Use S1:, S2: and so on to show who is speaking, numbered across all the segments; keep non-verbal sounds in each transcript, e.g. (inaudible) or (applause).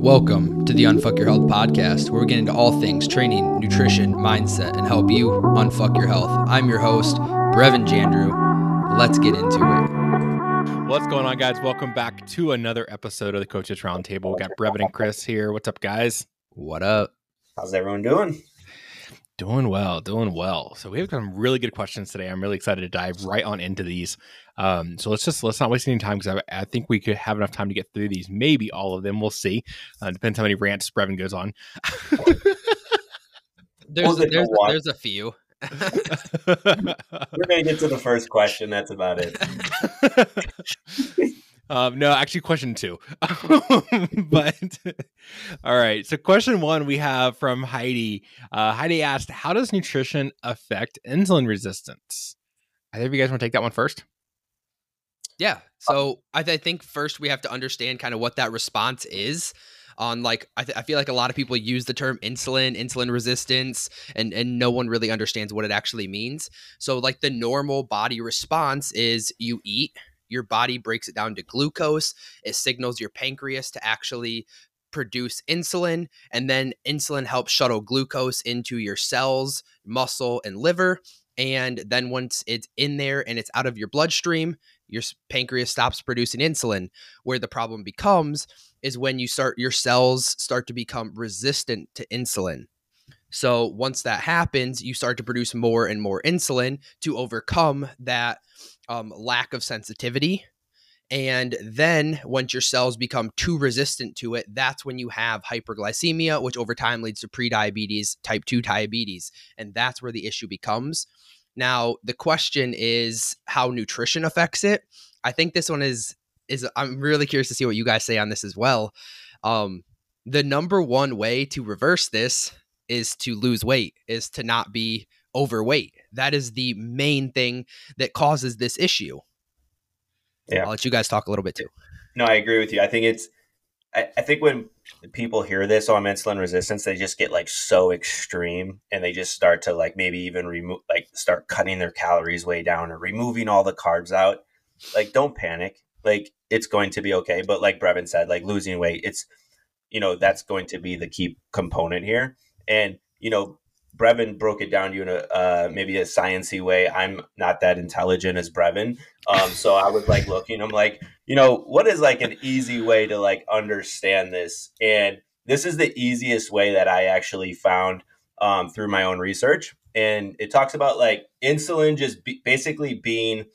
S1: Welcome to the Unfuck Your Health podcast, where we get into all things training, nutrition, mindset, and help you unfuck your health. I'm your host, Brevin Jandrew. Let's get into it.
S2: What's going on, guys? Welcome back to another episode of the Coaches Roundtable. We got Brevin and Chris here. What's up, guys?
S1: What up?
S3: How's everyone doing?
S2: Doing well, doing well. So we have some really good questions today. I'm really excited to dive right on into these. Um, so let's just let's not waste any time because I, I, think we could have enough time to get through these. Maybe all of them. We'll see. Uh, depends how many rants Brevin goes on. (laughs)
S1: there's a, there's, there's a few. (laughs)
S3: We're gonna get to the first question. That's about it. (laughs)
S2: Um, no, actually, question two. but all right. So, question one we have from Heidi. Uh, Heidi asked, "How does nutrition affect insulin resistance?" I think you guys want to take that one first.
S1: Yeah. Uh, so I, th- I think first we have to understand kind of what that response is on like I, th- I, feel like a lot of people use the term insulin insulin resistance and and no one really understands what it actually means so like the normal body response is you eat your body breaks it down to glucose. It signals your pancreas to actually produce insulin, and then insulin helps shuttle glucose into your cells, muscle, and liver. And then once it's in there and it's out of your bloodstream, your pancreas stops producing insulin. Where the problem becomes is when you start your cells start to become resistant to insulin. So once that happens, you start to produce more and more insulin to overcome that um, lack of sensitivity. And then once your cells become too resistant to it, that's when you have hyperglycemia, which over time leads to prediabetes, type 2 diabetes. And that's where the issue becomes. Now, the question is how nutrition affects it. I think this one is is I'm really curious to see what you guys say on this as well. Um, the number one way to reverse this is to lose weight, is to not be overweight. That is the main thing that causes this issue. Yeah. I'll let you guys talk a little bit too.
S3: No, I agree with you. I think it's, I, I think when people hear this oh, on insulin resistance, they just get like so extreme and they just start to like maybe even remove, like start cutting their calories way down or removing all the carbs out. Like, don't panic. Like, it's going to be okay. But like Brevin said, like losing weight, it's, you know, that's going to be the key component here. And, you know, Brevin broke it down to you in a uh, maybe a sciency way. I'm not that intelligent as Brevin, um, so I was like looking. I'm like, you know, what is like an easy way to like understand this? And this is the easiest way that I actually found um, through my own research. And it talks about like insulin just basically being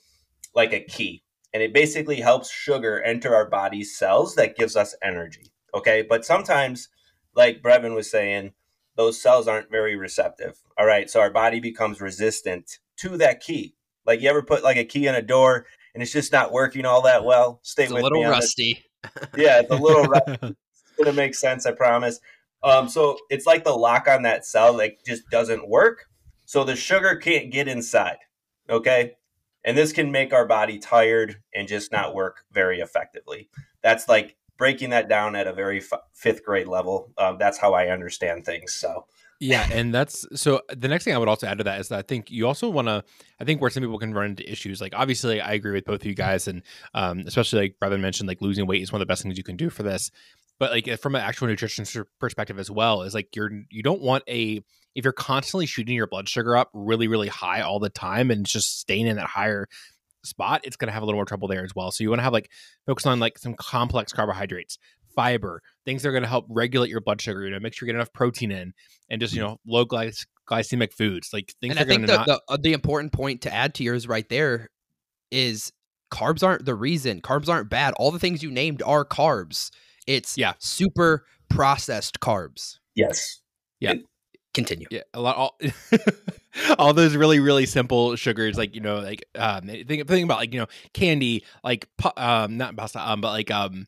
S3: like a key, and it basically helps sugar enter our body's cells that gives us energy. Okay, but sometimes, like Brevin was saying those cells aren't very receptive. All right. So our body becomes resistant to that key. Like you ever put like a key in a door and it's just not working all that well? Stay with me.
S1: it's
S3: with
S1: a little rusty. (laughs)
S3: yeah, it's a little rusty. It's (laughs) gonna make sense, I promise. Um, so it's like the lock on that cell like just doesn't work. So the sugar can't get inside. Okay. And this can make our body tired and just not work very effectively. That's like breaking that down at a very f- fifth grade level. Um, that's how I understand things. So.
S2: Yeah, and that's so. The next thing I would also add to that is that I think you also want to. I think where some people can run into issues, like obviously, I agree with both of you guys, and um, especially like Brevin mentioned, like losing weight is one of the best things you can do for this. But like from an actual nutrition perspective as well, is like you're you don't want a if you're constantly shooting your blood sugar up really really high all the time and just staying in that higher spot, it's going to have a little more trouble there as well. So you want to have like focus on like some complex carbohydrates, fiber, things that are going to help regulate your blood sugar. You know, make sure you get enough protein in, and just you mm. know low glyc- glycemic foods like things.
S1: And I think the, not- the uh, the important point to add to yours right there is carbs aren't the reason. Carbs aren't bad. All the things you named are carbs. It's yeah, super processed carbs.
S3: Yes.
S1: Yeah. Continue.
S2: Yeah, a lot. All, (laughs) (laughs) all those really really simple sugars, like you know, like um, think think about like you know candy, like um, not pasta, um, but like um,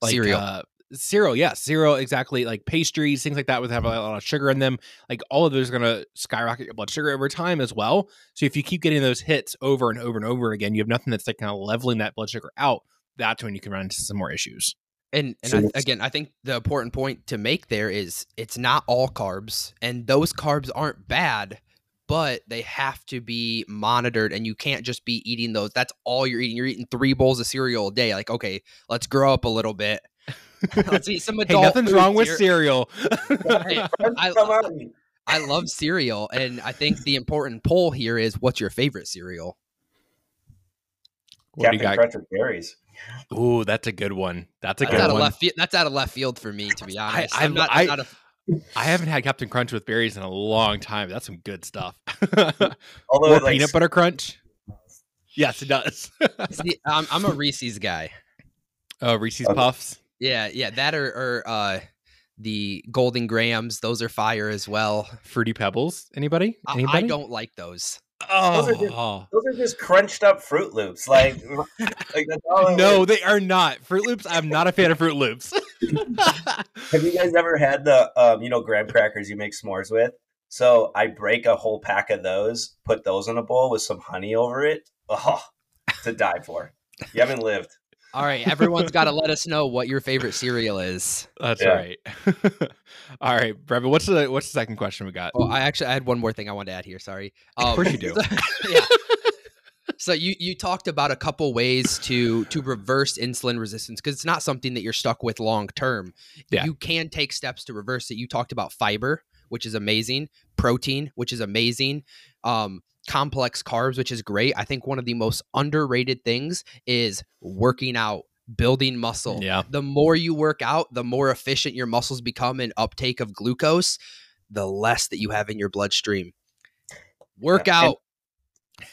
S1: like, cereal. Uh,
S2: cereal, yeah, cereal, exactly. Like pastries, things like that, would have a lot of sugar in them. Like all of those are going to skyrocket your blood sugar over time as well. So if you keep getting those hits over and over and over again, you have nothing that's like kind of leveling that blood sugar out. That's when you can run into some more issues.
S1: And and so I, again, I think the important point to make there is it's not all carbs, and those carbs aren't bad, but they have to be monitored, and you can't just be eating those. That's all you're eating. You're eating three bowls of cereal a day. Like, okay, let's grow up a little bit. (laughs) Let's eat some
S2: hey, nothing's
S1: food
S2: wrong with cereal. (laughs)
S1: Hey, (laughs) I- I love cereal, and I think the important poll here is what's your favorite cereal?
S2: what do
S3: Captain
S2: you got?
S3: Crunch with berries.
S2: Ooh, that's a good one. That's a
S1: That's
S2: good
S1: out of
S2: one.
S1: left. Field, that's out of left field for me, to be honest.
S2: I-
S1: I'm not,
S2: I-
S1: I'm not a,
S2: I haven't had Captain Crunch with berries in a long time. That's some good stuff. (laughs)
S3: Although,
S2: or
S3: like,
S2: peanut butter crunch. Yes, it does. (laughs)
S1: see, I'm, I'm a Reese's guy.
S2: oh, Reese's
S3: Okay.
S2: Puffs.
S1: Yeah, yeah, that or, or uh, the Golden Grahams. Those are fire as well.
S2: Fruity Pebbles. Anybody?
S1: I,
S2: Anybody?
S1: I don't like those.
S2: Oh,
S3: Those are just- Those are just crunched up Froot Loops. Like, (laughs) like that's all
S2: no, they are not. Froot Loops. I'm not a fan of Froot Loops. (laughs)
S3: Have you guys ever had the, um, you know, graham crackers you make s'mores with? So I break a whole pack of those, put those in a bowl with some honey over it. Oh, to die for. You haven't lived.
S1: All right, everyone's got to let us know what your favorite cereal is.
S2: That's
S3: Yeah.
S2: right. (laughs) All right, Brevin. What's the what's the second question we got?
S1: Oh, I actually I had one more thing I wanted to add here. Sorry.
S2: Of course
S1: Um,
S2: you do. (laughs)
S1: yeah. So you you talked about a couple ways to to reverse insulin resistance because it's not something that you're stuck with long term.
S2: Yeah.
S1: You can take steps to reverse it. You talked about fiber, which is amazing, protein, which is amazing, um, complex carbs, which is great. I think one of the most underrated things is working out, building muscle.
S2: Yeah.
S1: The more you work out, the more efficient your muscles become in uptake of glucose, the less that you have in your bloodstream. Work
S3: Yeah,
S1: out.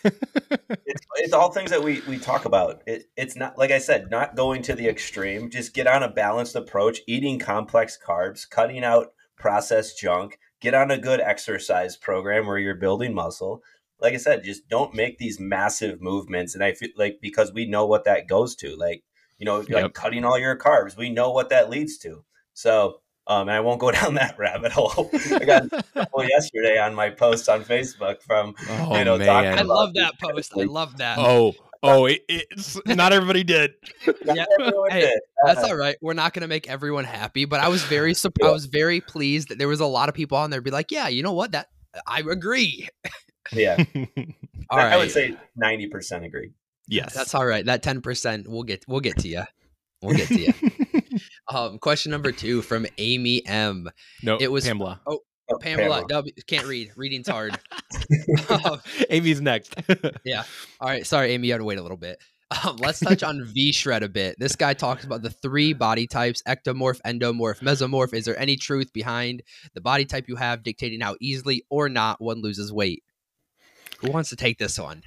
S3: It's, it's all things that we, we talk about. It, it's not, like I said, not going to the extreme. Just get on a balanced approach, eating complex carbs, cutting out processed junk, get on a good exercise program where you're building muscle. Like I said, just don't make these massive movements. And I feel like because we know what that goes to, like, you know,
S2: Yep.
S3: like cutting all your carbs, we know what that leads to. So, um, and I won't go (laughs) down that rabbit hole. I got a (laughs) couple yesterday on my post on Facebook from
S2: Oh
S3: you know,
S2: man.
S1: I love that post. I love that.
S2: oh, oh, it, it's not everybody did.
S3: Not
S1: Yeah.
S3: everyone
S1: Hey,
S3: did.
S1: That's
S3: Uh,
S1: all right. We're not gonna make everyone happy, but I was very (laughs) sup- I was very pleased that there was a lot of people on there be like, yeah, you know what? That I agree.
S3: Yeah,
S1: All
S3: I- I would say ninety percent agree.
S2: yes.
S1: That's all right. That ten percent, we'll get we'll get to you. We'll get to you. Um, question number two from Amy M.
S2: no,
S1: It was-
S2: Pamela.
S3: Oh,
S1: Pamela, W, can't read. Reading's hard. (laughs) Um,
S2: Amy's next. (laughs) Yeah.
S1: All right, sorry, Amy, you had to wait a little bit. Um, let's touch on VShred a bit. This guy talks about the three body types: ectomorph, endomorph, mesomorph. Is there any truth behind the body type you have dictating how easily or not one loses weight? Who wants to take this one?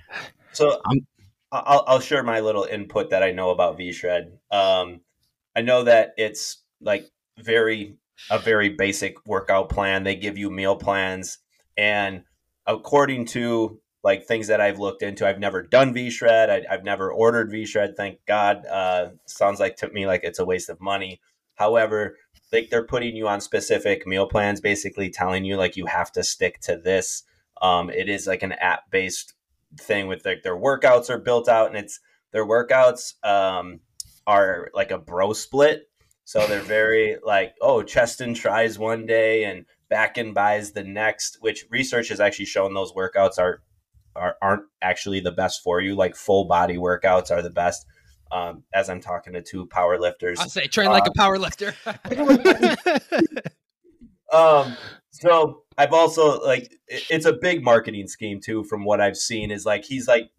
S3: So
S1: I'm-
S3: I'll, I'll share my little input that I know about VShred. Um, I know that it's like very a very basic workout plan. They give you meal plans, and according to like things that I've looked into, I've never done VShred. I've never ordered VShred. Thank God. Uh, sounds like to me like it's a waste of money. However, like they're putting you on specific meal plans, basically telling you like you have to stick to this. Um, it is like an app based thing with like their workouts are built out and it's their workouts um are like a bro split. So they're (laughs) very like oh chest and tris one day and back and bis the next which research has actually shown those workouts are, are aren't actually the best for you. Like full body workouts are the best. Um as i'm talking to two power lifters.
S1: I'll say train like a power lifter. (laughs)
S3: um so i've also like it's a big marketing scheme too from what i've seen is like he's like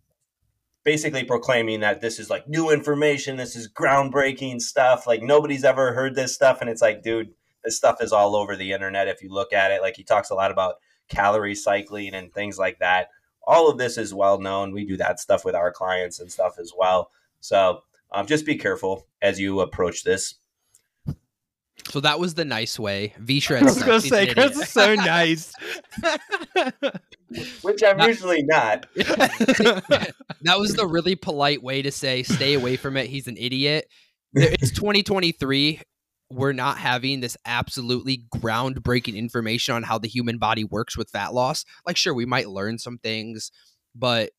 S3: basically proclaiming that this is like new information this is groundbreaking stuff like nobody's ever heard this stuff and it's like dude this stuff is all over the internet if you look at it like he talks a lot about calorie cycling and things like that. All of this is well known. We do that stuff with our clients and stuff as well. So um, just be careful as you approach this
S1: so that was the nice way. V
S2: I
S1: shred.
S2: was gonna say Chris is so nice. (laughs)
S3: which i'm
S1: Not-
S3: usually not (laughs) (laughs)
S1: that was the really polite way to say stay away from it. He's an idiot. It's 2023. We're not having this absolutely groundbreaking information on how the human body works with fat loss. Like, sure, we might learn some things, but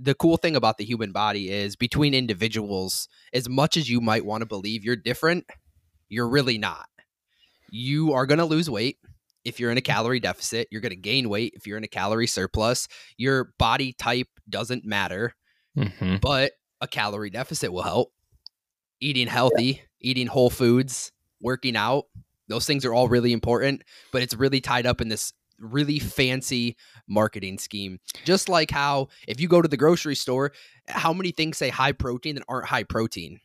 S1: the cool thing about the human body is between individuals, as much as you might want to believe you're different, you're really not. You are going to lose weight if you're in a calorie deficit. You're going to gain weight if you're in a calorie surplus. Your body type doesn't matter,
S2: Mhm.
S1: but a calorie deficit will help. eating healthy, eating whole foods, working out. Those things are all really important, but it's really tied up in this really fancy marketing scheme. Just like how if you go to the grocery store, how many things say high protein that aren't high protein?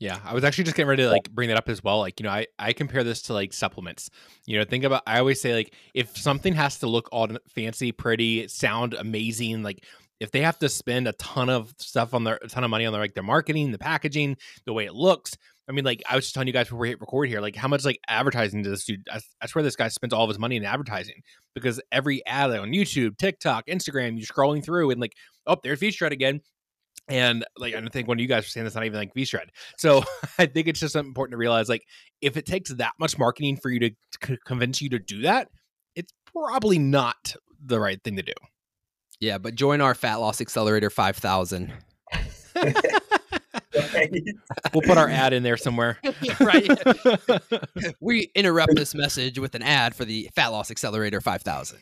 S2: Yeah, I was actually just getting ready to like bring that up as well. Like, you know, I, I compare this to like supplements. You know, think about I always say like if something has to look all fancy, pretty, sound amazing, like if they have to spend a ton of stuff on their a ton of money on their like their marketing, the packaging, the way it looks. I mean, like I was just telling you guys before we hit record here, like how much like advertising does this dude? I, I swear this guy spends all of his money in advertising because every ad on YouTube, TikTok, Instagram, you're scrolling through and like, oh, there's V-Shred again. And like I think one of you guys were saying that's not even like V-Shred. So (laughs) I think it's just important to realize like if it takes that much marketing for you to, to convince you to do that, it's probably not the right thing to do.
S1: Yeah, but join our Fat Loss Accelerator 5000. (laughs) (laughs)
S2: we'll put our ad in there somewhere. (laughs)
S1: right. (laughs) we interrupt this message with an ad for the Fat Loss Accelerator 5000.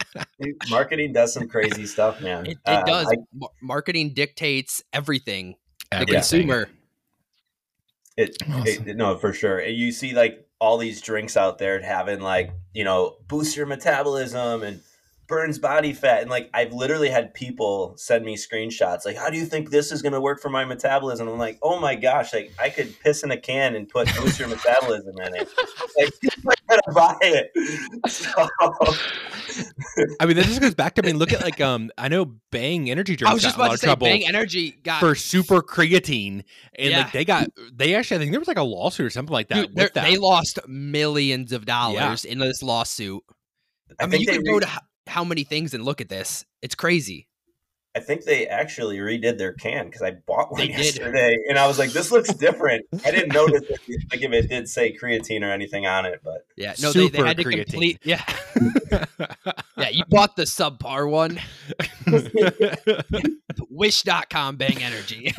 S1: (laughs)
S3: marketing does some crazy stuff, man.
S1: It, it uh, does. I, marketing dictates everything. everything. The consumer.
S3: It, awesome. it, no, for sure. You see like all these drinks out there having like, you know, boost your metabolism and burns body fat and like i've literally had people send me screenshots like how do you think this is going to work for my metabolism i'm like oh my gosh like i could piss in a can and put boost your metabolism in it like (laughs) i'm gonna buy it so.
S2: i mean this just goes back to I mean look at like um i know bang energy drinks
S1: i was just about to say bang energy got
S2: for super creatine and yeah. like they got they actually i think there was like a lawsuit or something like that,
S1: Dude, that. they lost millions of dollars yeah. in this lawsuit I, I mean, you could re- go to how many things and look at this. It's crazy.
S3: I think they actually redid their can because I bought one they yesterday, did. and I was like, "This looks different." I didn't notice if, like if it did say creatine or anything on it, but
S1: yeah, no, they, they, had to creatine. complete. Yeah, (laughs) yeah, you bought the subpar one. (laughs) Wish.com bang energy.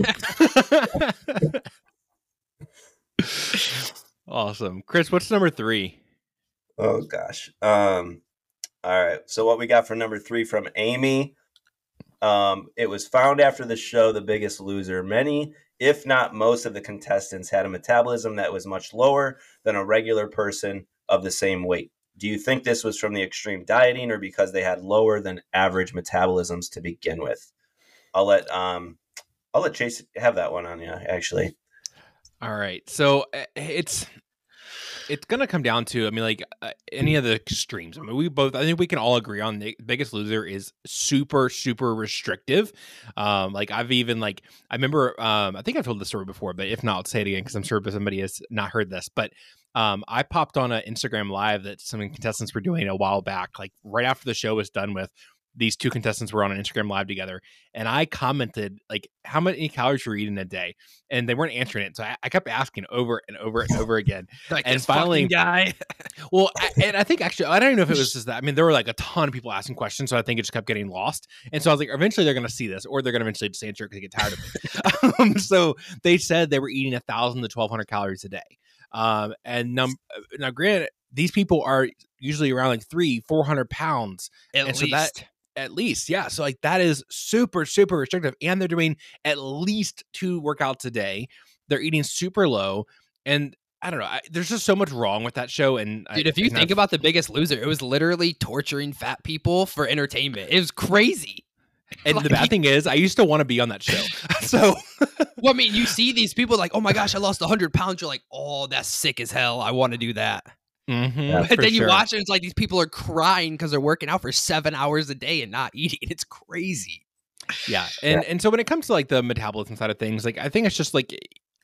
S1: (laughs)
S2: awesome, Chris. What's number three?
S3: Oh gosh, um, all right. So what we got for number three from Amy. Um, it was found after the show, The Biggest Loser. Many, if not most, of the contestants had a metabolism that was much lower than a regular person of the same weight. Do you think this was from the extreme dieting or because they had lower than average metabolisms to begin with? I'll let um I'll let Chase have that one on you actually.
S2: All right. So eh, it's it's gonna come down to I mean like uh, any of the extremes. I mean we both I think we can all agree on the Biggest Loser is super super restrictive. Um, like I've even like I remember um, I think I've told this story before, but if not, I'll say it again because I'm sure somebody has not heard this. But um, I popped on an Instagram live that some contestants were doing a while back, like right after the show was done with, these two contestants were on an Instagram live together, and I commented like how many calories were you eating a day, and they weren't answering it. So I, I kept asking over and over and over again. (laughs)
S1: like and finally, guy. (laughs)
S2: well, I, and I think actually I don't even know if it was just that. I mean, there were like a ton of people asking questions, so I think it just kept getting lost. And so I was like, eventually they're going to see this, or they're going to eventually just answer because they get tired of it. (laughs) um, so they said they were eating a thousand to twelve hundred calories a day. Um, and num- uh, now, granted, these people are usually around like three, four hundred pounds,
S1: at
S2: and
S1: least.
S2: So that, at least yeah so like that is super super restrictive and they're doing at least two workouts a day they're eating super low and I don't know. I, there's just so much wrong with that show. And
S1: dude, I, if you think about the Biggest Loser, it was literally torturing fat people for entertainment. It was crazy. (laughs)
S2: And like, the bad thing is, I used to want to be on that show. (laughs) so, (laughs)
S1: well, I mean, you see these people like, oh my gosh, I lost 100 pounds. You're like, oh, that's sick as hell. I want to do that.
S2: Mm-hmm, yeah,
S1: but then you sure. watch it, it's like these people are crying because they're working out for seven hours a day and not eating. (laughs) It's crazy.
S2: Yeah, and yeah. and so when it comes to like the metabolism side of things, like I think it's just like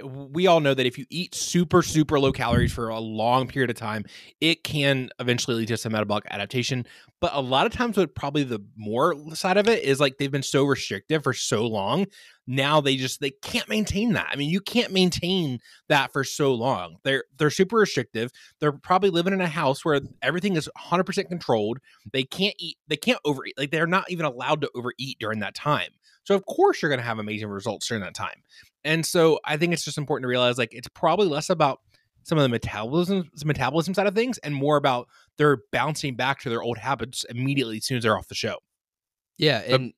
S2: we all know that if you eat super super low calories for a long period of time it can eventually lead to some metabolic adaptation. But a lot of times what probably the more side of it is like they've been so restrictive for so long now they just they can't maintain that. I mean you can't maintain that for so long. They're they're super restrictive. They're probably living in a house where everything is 100% controlled. They can't eat they can't overeat like they're not even allowed to overeat during that time. So of course you're going to have amazing results during that time. And so I think it's just important to realize like it's probably less about some of the metabolism metabolism side of things and more about they're bouncing back to their old habits immediately as soon as they're off the show.
S1: Yeah, and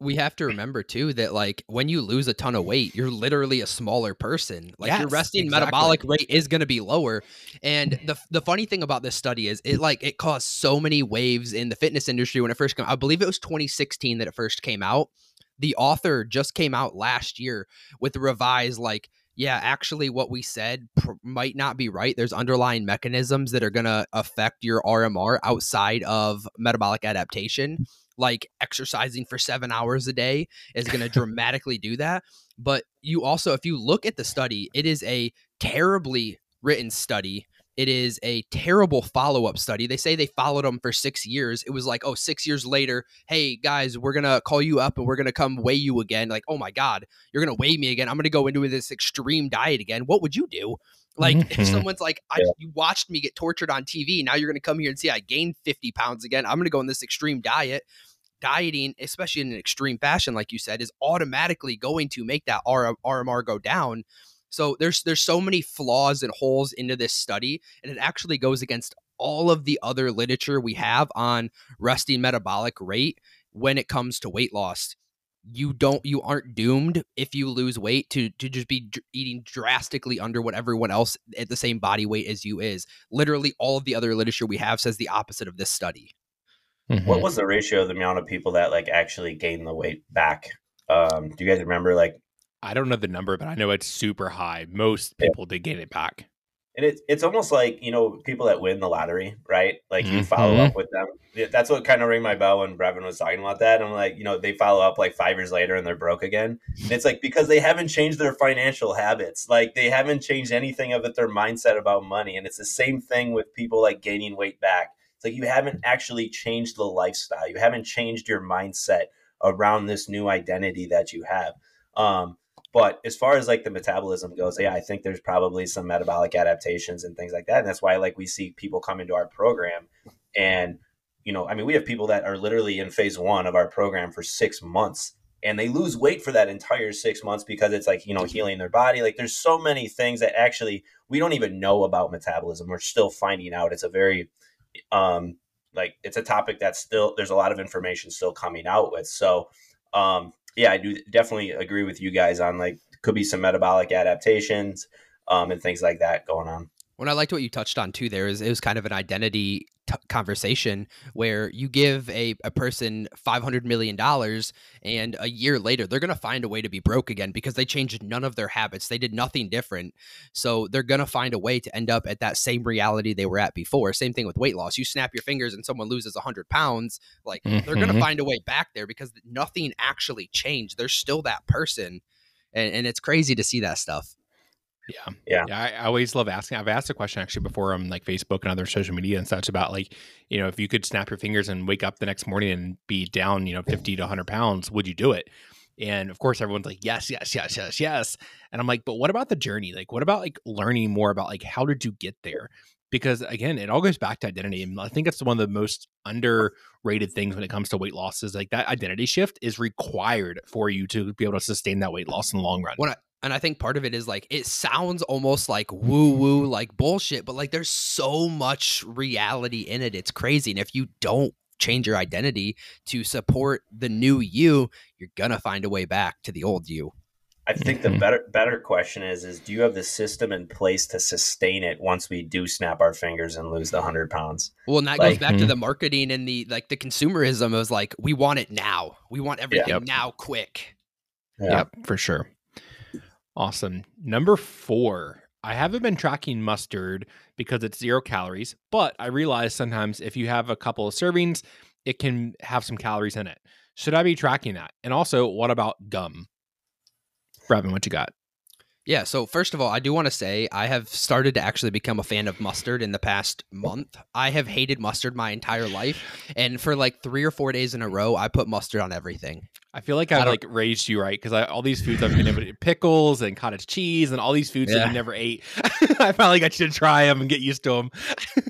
S1: we have to remember too that like when you lose a ton of weight, you're literally a smaller person. Like your resting
S2: exactly.
S1: metabolic rate is going to be lower. And the the funny thing about this study is it like it caused so many waves in the fitness industry when it first came. I believe it was 2016 that it first came out. The author just came out last year with a revised like yeah, actually, what we said pr- might not be right. There's underlying mechanisms that are going to affect your RMR outside of metabolic adaptation, like exercising for seven hours a day is going (laughs) to dramatically do that. But you also, if you look at the study, it is a terribly written study. It is a terrible follow up study. They say they followed them for six years. It was like, oh, six years later, hey guys, we're going to call you up and we're going to come weigh you again. Like, oh my God, you're going to weigh me again. I'm going to go into this extreme diet again. What would you do? Like, if (laughs)
S2: Mhm.
S1: someone's like, I,
S3: Yeah.
S1: you watched me get tortured on TV. Now you're going to come here and see I gained 50 pounds again. I'm going to go on this extreme diet. Dieting, especially in an extreme fashion, like you said, is automatically going to make that RMR go down. So there's there's so many flaws and holes into this study, and it actually goes against all of the other literature we have on resting metabolic rate when it comes to weight loss. You don't you aren't doomed if you lose weight to to just be dr- eating drastically under what everyone else at the same body weight as you is. Literally all of the other literature we have says the opposite of this study.
S2: Mhm.
S3: What was the ratio of the amount of people that like actually gained the weight back? Um, do you guys remember like
S2: I don't know the number, but I know it's super high. Most people did get it back.
S3: And it's it's almost like you know people that win the lottery, right? Like you follow
S2: Mhm.
S3: up with them. That's what kind of rang my bell when Brevin was talking about that. I'm like, you know, they follow up like five years later and they're broke again. And it's like because they haven't changed their financial habits, like they haven't changed anything of it, their mindset about money. And it's the same thing with people like gaining weight back. It's like you haven't actually changed the lifestyle. You haven't changed your mindset around this new identity that you have. Um, but as far as like the metabolism goes, yeah, I think there's probably some metabolic adaptations and things like that. And that's why like we see people come into our program and you know, I mean, we have people that are literally in phase one of our program for six months and they lose weight for that entire six months because it's like, you know, healing their body. Like there's so many things that actually we don't even know about metabolism. We're still finding out. It's a very um like it's a topic that's still there's a lot of information still coming out with. So um yeah, I do definitely agree with you guys on like could be some metabolic adaptations um and things like that going on.
S1: When I liked what you touched on too, there is it was kind of an identity t- conversation where you give a, a person five hundred million dollars, and a year later they're gonna find a way to be broke again because they changed none of their habits. They did nothing different, so they're gonna find a way to end up at that same reality they were at before. Same thing with weight loss. You snap your fingers and someone loses hundred pounds, like they're gonna
S2: Mhm.
S1: find a way back there because nothing actually changed. They're still that person, and, and it's crazy to see that stuff.
S2: Yeah.
S3: Yeah.
S2: I, I always love asking. I've asked a question actually before on like Facebook and other social media and such about like, you know, if you could snap your fingers and wake up the next morning and be down, you know, 50 to 100 pounds, would you do it? And of course, everyone's like, yes, yes, yes, yes, yes. And I'm like, but what about the journey? Like, what about like learning more about like, how did you get there? Because again, it all goes back to identity. And I think it's one of the most underrated things when it comes to weight loss is like that identity shift is required for you to be able to sustain that weight loss in the long run.
S1: When I, and I think part of it is like it sounds almost like woo woo like bullshit, but like there's so much reality in it. It's crazy. And if you don't change your identity to support the new you, you're gonna find a way back to the old you.
S3: I think the
S2: Mhm.
S3: better better question is is do you have the system in place to sustain it once we do snap our fingers and lose the hundred pounds?
S1: Well, and that goes back to
S2: Mhm.
S1: the marketing and the like the consumerism is like we want it now. We want everything
S2: Yep.
S1: now quick.
S2: Yep, for sure. Awesome. Number four. I haven't been tracking mustard because it's zero calories, but I realize sometimes if you have a couple of servings, it can have some calories in it. Should I be tracking that? And also, what about gum? Brevin, what you got?
S1: Yeah, so first of all, I do want to say I have started to actually become a fan of mustard in the past month. I have hated mustard my entire life, and for like 3 or 4 days in a row, I put mustard on everything.
S2: I feel like
S1: I
S2: I've like raised you right because all these foods I've been able to pickles and cottage cheese and all these foods that
S1: Yeah.
S2: you never ate. (laughs) I finally got you to try them and get used to them.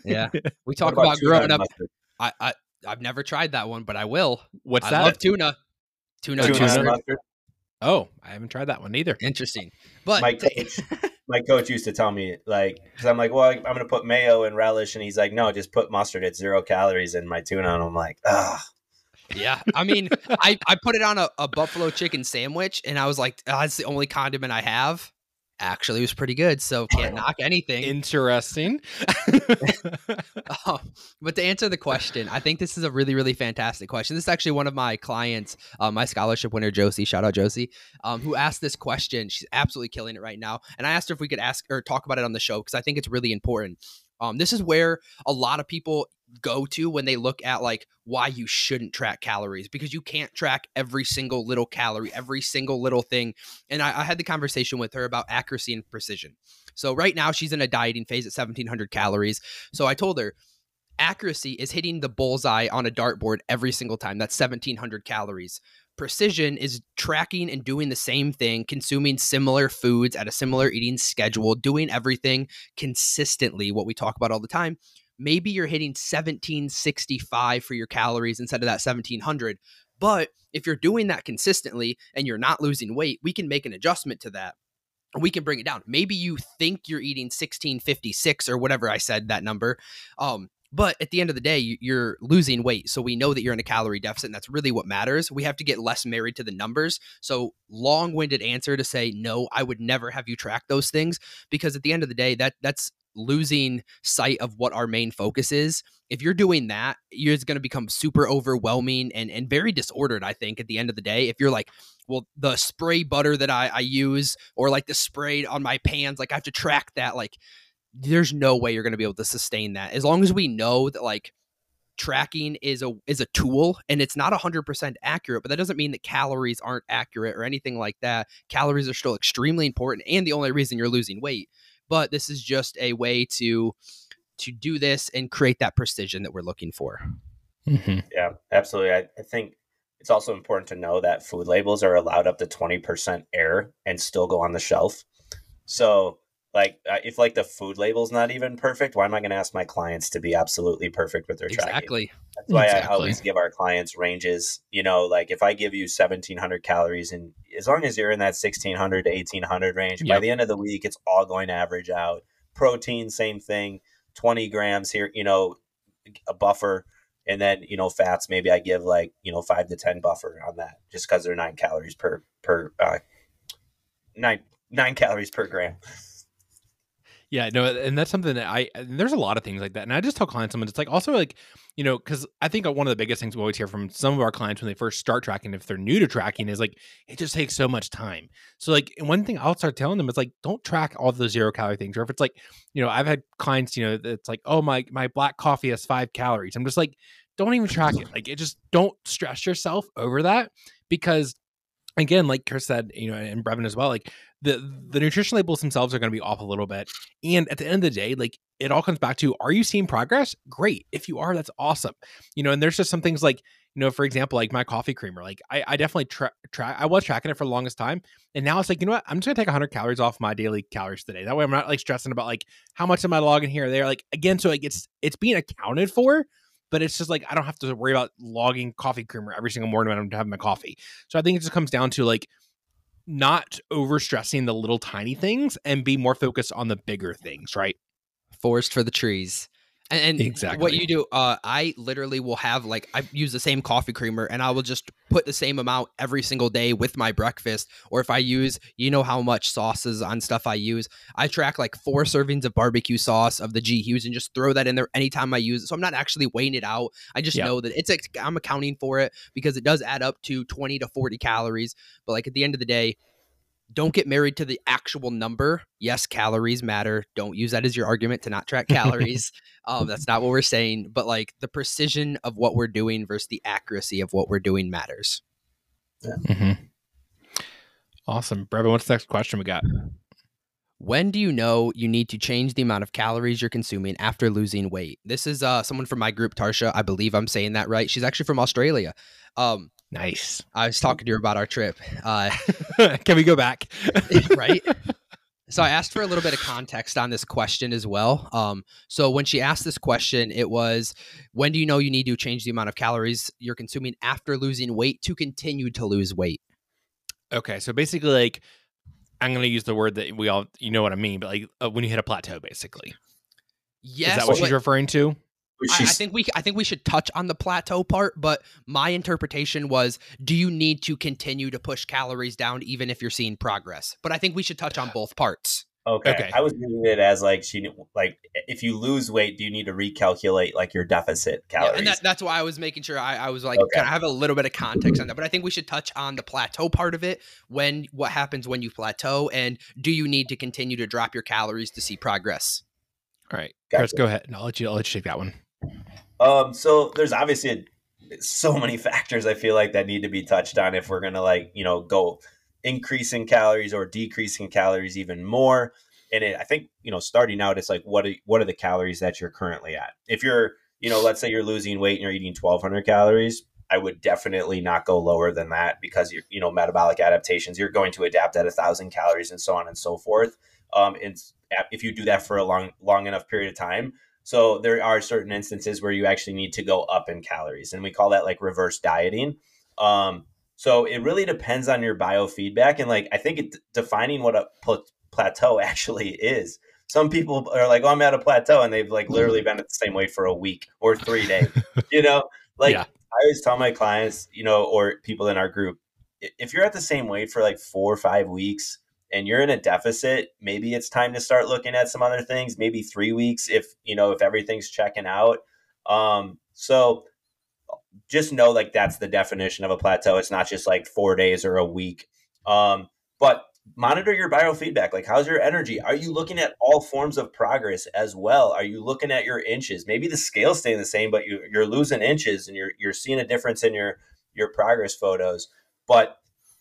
S1: Yeah. (laughs) We talk about
S3: tuna
S1: growing up.
S3: mustard?
S1: I, I I've never tried that one, but I will.
S2: What's
S1: I
S2: that?
S1: love tuna. Tuna,
S3: Tuna
S1: and
S3: and
S1: mustard.
S3: mustard?
S2: Oh, I haven't tried that one either.
S1: Interesting. But
S3: My coach, (laughs) my coach used to tell me like because I'm like, well, I'm gonna put mayo and relish, and he's like, no, just put mustard. It's zero calories in my tuna, and I'm like, ah,
S1: Yeah, I mean, I, I put it on a, a buffalo chicken sandwich, and I was like, oh, "That's the only condiment I have." Actually, was pretty good, so can't knock anything.
S2: Interesting.
S1: Oh, (laughs) but to answer the question, I think this is a really, really fantastic question. This is actually one of my clients, uh, my scholarship winner, Josie. Shout out Josie, um, who asked this question. She's absolutely killing it right now. And I asked her if we could ask or talk about it on the show because I think it's really important. Um, this is where a lot of people go to when they look at like why you shouldn't track calories because you can't track every single little calorie, every single little thing. And I, I had the conversation with her about accuracy and precision. So right now she's in a dieting phase at 1700 calories. So I told her accuracy is hitting the bullseye on a dartboard every single time. That's 1700 calories. Precision is tracking and doing the same thing, consuming similar foods at a similar eating schedule, doing everything consistently, what we talk about all the time. Maybe you're hitting 1765 for your calories instead of that 1700. But if you're doing that consistently and you're not losing weight, we can make an adjustment to that we can bring it down. Maybe you think you're eating 1656 or whatever I said that number. Um, but at the end of the day, you're losing weight. So we know that you're in a calorie deficit, and that's really what matters. We have to get less married to the numbers. So long winded answer to say, no, I would never have you track those things because at the end of the day, that that's losing sight of what our main focus is. If you're doing that, you're going to become super overwhelming and, and very disordered, I think, at the end of the day. If you're like, well, the spray butter that I, I use or like the spray on my pans, like I have to track that, like there's no way you're going to be able to sustain that. As long as we know that like tracking is a is a tool and it's not 100% accurate but that doesn't mean that calories aren't accurate or anything like that calories are still extremely important and the only reason you're losing weight but this is just a way to to do this and create that precision that we're looking for.
S3: Mm-hmm. yeah absolutely. I, I think it's also important to know that food labels are allowed up to 20% error and still go on the shelf. So like uh, if like the food label's not even perfect why am i going to ask my clients to be absolutely perfect with their tracking?
S1: exactly
S3: tracking? that's why exactly. i always give our clients ranges you know like if i give you 1700 calories and as long as you're in that 1600 to 1800 range yep. by the end of the week it's all going to average out protein same thing 20 grams here you know a buffer and then you know fats maybe i give like you know 5 to 10 buffer on that just because they're 9 calories per per uh, 9 9 calories per gram
S2: yeah, no, and that's something that I there's a lot of things like that, and I just tell clients something. It's like also like you know because I think uh, one of the biggest things we always hear from some of our clients when they first start tracking, if they're new to tracking, is like it just takes so much time. So like one thing I'll start telling them is like don't track all the zero calorie things, or if it's like you know I've had clients you know it's like oh my my black coffee has five calories. I'm just like don't even track it. Like it just don't stress yourself over that because again, like Chris said, you know, and Brevin as well, like the the nutrition labels themselves are going to be off a little bit. And at the end of the day, like it all comes back to are you seeing progress? Great. If you are, that's awesome. You know, and there's just some things like, you know, for example, like my coffee creamer, like I, I definitely track, tra- I was tracking it for the longest time. And now it's like, you know what? I'm just gonna take 100 calories off my daily calories today. That way I'm not like stressing about like how much am I logging here or there. Like again, so like it's it's being accounted for, but it's just like I don't have to worry about logging coffee creamer every single morning when I'm having my coffee. So I think it just comes down to like not overstressing the little tiny things and be more focused on the bigger things, right?
S1: Forest for the trees. And, exactly what you do, uh, I literally will have like I use the same coffee creamer, and I will just put the same amount every single day with my breakfast. Or if I use, you know how much sauces on stuff I use, I track like four servings of barbecue sauce of the G Hughes and just throw that in there anytime I use it. So I'm not actually weighing it out. I just yep. know that it's I'm accounting for it because it does add up to 20 to 40 calories. But like at the end of the day, don't get married to the actual number. Yes, calories matter. Don't use that as your argument to not track calories. (laughs) um, that's not what we're saying. But like the precision of what we're doing versus the accuracy of what we're doing matters.
S2: Yeah. Mm-hmm. Awesome. Brevin, what's the next question we got?
S1: When do you know you need to change the amount of calories you're consuming after losing weight? This is uh, someone from my group, Tarsha. I believe I'm saying that right. She's actually from Australia. Um,
S2: Nice.
S1: I was talking to her about our trip. Uh, (laughs)
S2: Can we go back? (laughs)
S1: right. So I asked for a little bit of context on this question as well. Um, so when she asked this question, it was, "When do you know you need to change the amount of calories you're consuming after losing weight to continue to lose weight?"
S2: Okay, so basically, like, I'm going to use the word that we all, you know what I mean, but like uh, when you hit a plateau, basically.
S1: Yes.
S2: Is that what she's referring to?
S1: I, I, think we I think we should touch on the plateau part, but my interpretation was do you need to continue to push calories down even if you're seeing progress? But I think we should touch on (sighs) both parts.
S3: Okay. okay. I was reading it as like she like if you lose weight, do you need to recalculate like your deficit calories?
S1: Yeah, and that, that's why I was making sure I, I was like okay. of have a little bit of context on that. But I think we should touch on the plateau part of it. When what happens when you plateau, and do you need to continue to drop your calories to see progress?
S2: All right, gotcha. Chris, go ahead. I'll let you. I'll let you take that one.
S3: Um. So there's obviously a, so many (laughs) factors I feel like that need to be touched on if we're gonna like you know go increasing calories or decreasing calories even more. And it, I think you know, starting out, it's like what are, what are the calories that you're currently at? If you're you know, let's say you're losing weight and you're eating 1,200 calories, I would definitely not go lower than that because you're, you know, metabolic adaptations, you're going to adapt at a thousand calories and so on and so forth. Um, and if you do that for a long, long enough period of time. So there are certain instances where you actually need to go up in calories and we call that like reverse dieting. Um, so it really depends on your biofeedback. And like, I think it, defining what a pl- plateau (laughs) actually is. Some people are like, oh, I'm at a plateau. And they've like literally (laughs) been at the same weight for a week or three days, (laughs) you know, like yeah. I always tell my clients, you know, or people in our group, if you're at the same weight for like four or five weeks and you're in a deficit, maybe it's time to start looking at some other things, maybe three weeks if, you know, if everything's checking out. Um, so just know like that's the definition of a plateau. It's not just like four days or a week. Um, but monitor your biofeedback. Like, how's your energy? Are you looking at all forms of progress as well? Are you looking at your inches? Maybe the scale's staying the same, but you, you're losing inches and you're you're seeing a difference in your your progress photos. But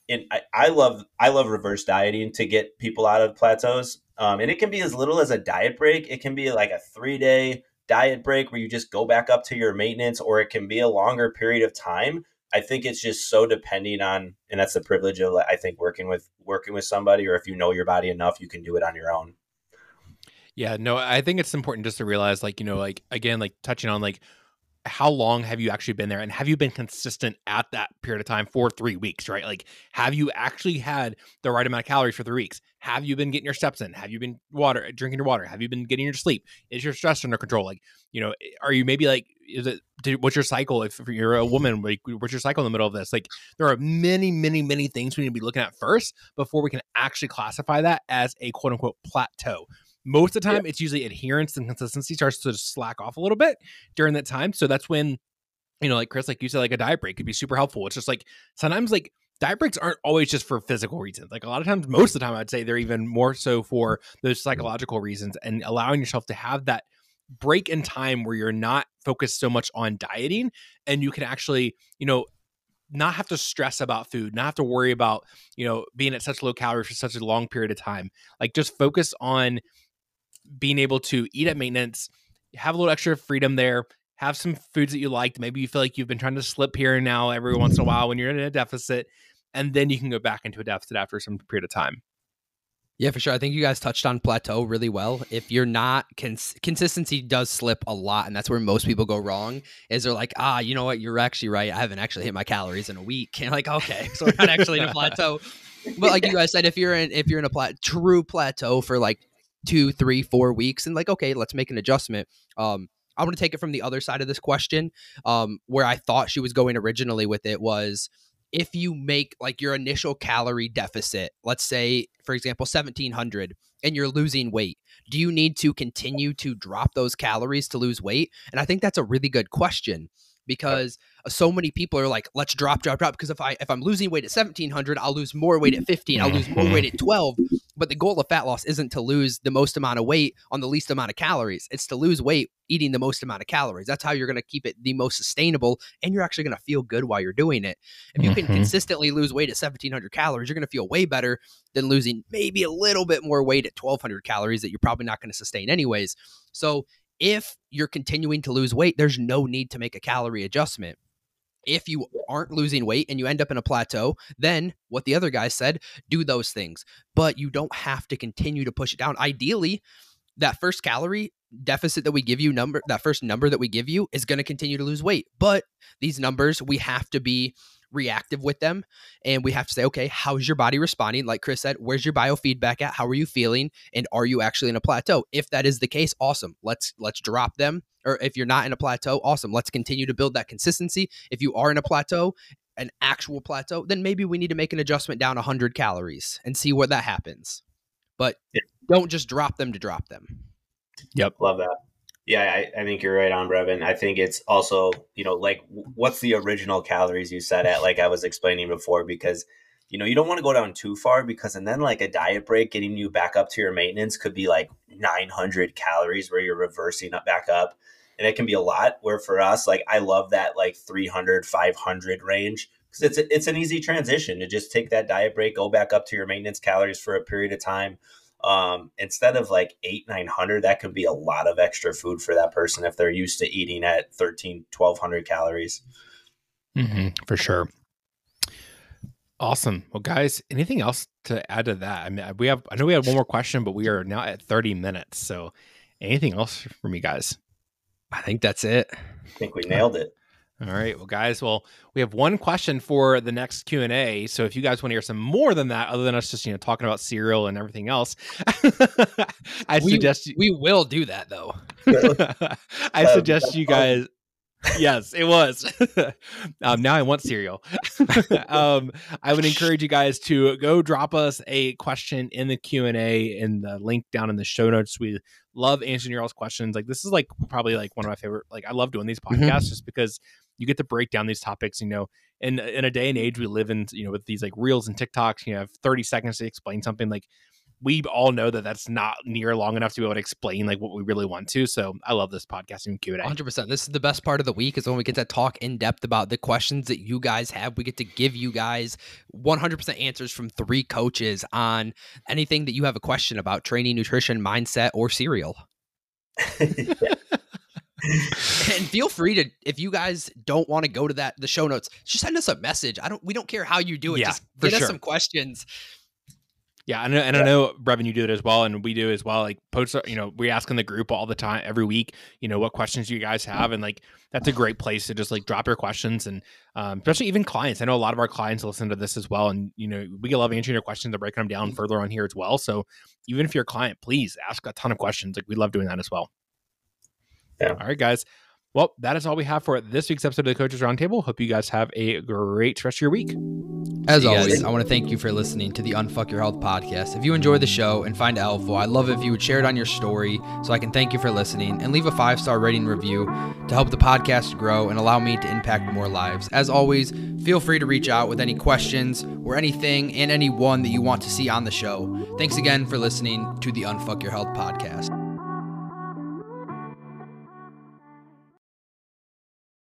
S3: in I, I love I love reverse dieting to get people out of plateaus. Um, and it can be as little as a diet break. It can be like a three day diet break where you just go back up to your maintenance, or it can be a longer period of time. I think it's just so depending on, and that's the privilege of I think working with working with somebody, or if you know your body enough, you can do it on your own.
S2: Yeah, no, I think it's important just to realize, like, you know, like again, like touching on like how long have you actually been there? And have you been consistent at that period of time for three weeks right? Like have you actually had the right amount of calories for three weeks? Have you been getting your steps in? Have you been water drinking your water? Have you been getting your sleep? Is your stress under control? Like you know eh, are you maybe like is it what's your cycle if you're a woman like what's your cycle in the middle of this? Like there are many many many things we need to be looking at first before we can actually classify that as a quote unquote plateau most of the time, yeah. it's usually adherence and consistency starts to slack off a little bit during that time. So that's when, you know, like Chris, like you said, like a diet break could be super helpful. It's just like sometimes like diet breaks aren't always just for physical reasons. Like a lot of times, most of the time, I'd say they're even more so for those psychological reasons and allowing yourself to have that break in time where you're not focused so much on dieting and you can actually, you know, not have to stress about food, not have to worry about, you know, being at such low calories for such a long period of time. Like just focus on being able to eat at maintenance, have a little extra freedom there, have some foods that you liked. Maybe you feel like you've been trying to slip here and now every once in a while when you're in a deficit, and then you can go back into a deficit after some period of time.
S1: Yeah, for sure. I think you guys touched on plateau really well. If you're not cons- consistency does slip a lot, and that's where most people go wrong. Is they're like, ah, you know what? You're actually right. I haven't actually hit my calories in a week. And (laughs) like, okay, so we're not actually in a (laughs) plateau. But like you guys said, if you're in if you're in a plat- true plateau for like two, three, four weeks, and like, okay, let's make an adjustment. Um, I want to take it from the other side of this question, um, where I thought she was going originally with it was if you make like your initial calorie deficit, let's say, for example, 1700, and you're losing weight, do you need to continue to drop those calories to lose weight? And I think that's a really good question because so many people are like, let's drop, drop, drop. Because if I if I'm losing weight at 1700, I'll lose more weight at 15. I'll lose more weight at 12. But the goal of fat loss isn't to lose the most amount of weight on the least amount of calories. It's to lose weight eating the most amount of calories. That's how you're going to keep it the most sustainable, and you're actually going to feel good while you're doing it. If you can mm-hmm. consistently lose weight at 1700 calories, you're going to feel way better than losing maybe a little bit more weight at 1200 calories that you're probably not going to sustain anyways. So if you're continuing to lose weight, there's no need to make a calorie adjustment if you aren't losing weight and you end up in a plateau, then what the other guy said, do those things. But you don't have to continue to push it down. Ideally, that first calorie deficit that we give you number that first number that we give you is going to continue to lose weight. But these numbers we have to be reactive with them and we have to say okay how's your body responding? Like chris said where's your biofeedback at? How are you feeling? And are you actually in a plateau? If that is the case awesome. Let's let's drop them or if you're not in a plateau awesome. Let's continue to build that consistency. If you are in a plateau an actual plateau then maybe we need to make an adjustment down 100 calories and see what that happens. But
S3: Yeah.
S1: don't just drop them to drop them.
S2: Yep.
S3: Love that. Yeah, I, I think you're right on, Brevin. I think it's also, you know, like what's the original calories you set at, like I was explaining before, because, you know, you don't want to go down too far because, and then like a diet break getting you back up to your maintenance could be like 900 calories where you're reversing up back up. And it can be a lot. Where for us, like I love that like 300, 500 range because it's, it's an easy transition to just take that diet break, go back up to your maintenance calories for a period of time um, instead of like eight, 900, that could be a lot of extra food for that person if they're used to eating at 13, 1200 calories.
S2: hmm for sure. Awesome. Well, guys, anything else to add to that? I mean, we have. I know we had one more question, but we are now at thirty minutes. So, anything else from you guys?
S1: i think that's it
S3: I think we nailed it.
S2: All right, well, guys, well, we have one question for the next Q and A. So, if you guys want to hear some more than that, other than us just you know talking about cereal and everything else, (laughs) I
S1: We-
S2: suggest you,
S1: we will do that though (laughs)
S2: I
S3: Um,
S2: suggest you guys. yes, it was. (laughs) um, now I want cereal. um, I would encourage you guys to go drop us a question in the Q and A in the link down in the show notes. We love answering your all's questions. Like this is like probably like one of my favorite. Like I love doing these
S1: Mhm.
S2: podcasts just because you get to break down these topics. You know, in in a day and age we live in, you know, with these like reels and TikToks, you have thirty seconds to explain something. Like we all know that that's not near long enough to be able to explain like what we really want to. So I love this podcasting Q and A.
S1: 100% this is the best part of the week is when we get to talk in depth about the questions that you guys have we get to give you guys 100% answers from three coaches on anything that you have a question about training nutrition mindset or cereal (laughs) (laughs) and feel free to if you guys don't want to go to that the show notes just send us a message i don't we don't care how you do it
S2: Yeah,
S1: just
S2: for
S1: get us some questions
S2: Yeah, and, and I know Brevin, you do it as well, and we do as well. Like post, you know, we ask in the group all the time, every week. You know, what questions you guys have, and like that's a great place to just like drop your questions, and um, especially even clients. I know a lot of our clients listen to this as well, and you know, we love answering your questions and breaking them down further on here as well. So even if you're a client, please ask a ton of questions. Like we love doing that as well.
S3: Yeah.
S2: All right, guys. Well, that is all we have for this week's episode of the Coaches Roundtable. Hope you guys have a great rest of your week.
S1: As
S3: See you guys.
S1: always, I want to thank you for listening to the Unfuck Your Health podcast. If you enjoy the show and find it helpful, I'd love it if you would share it on your story so I can thank you for listening and leave a five star rating review to help the podcast grow and allow me to impact more lives. As always, feel free to reach out with any questions or anything and anyone that you want to see on the show. Thanks again for listening to the Unfuck Your Health podcast.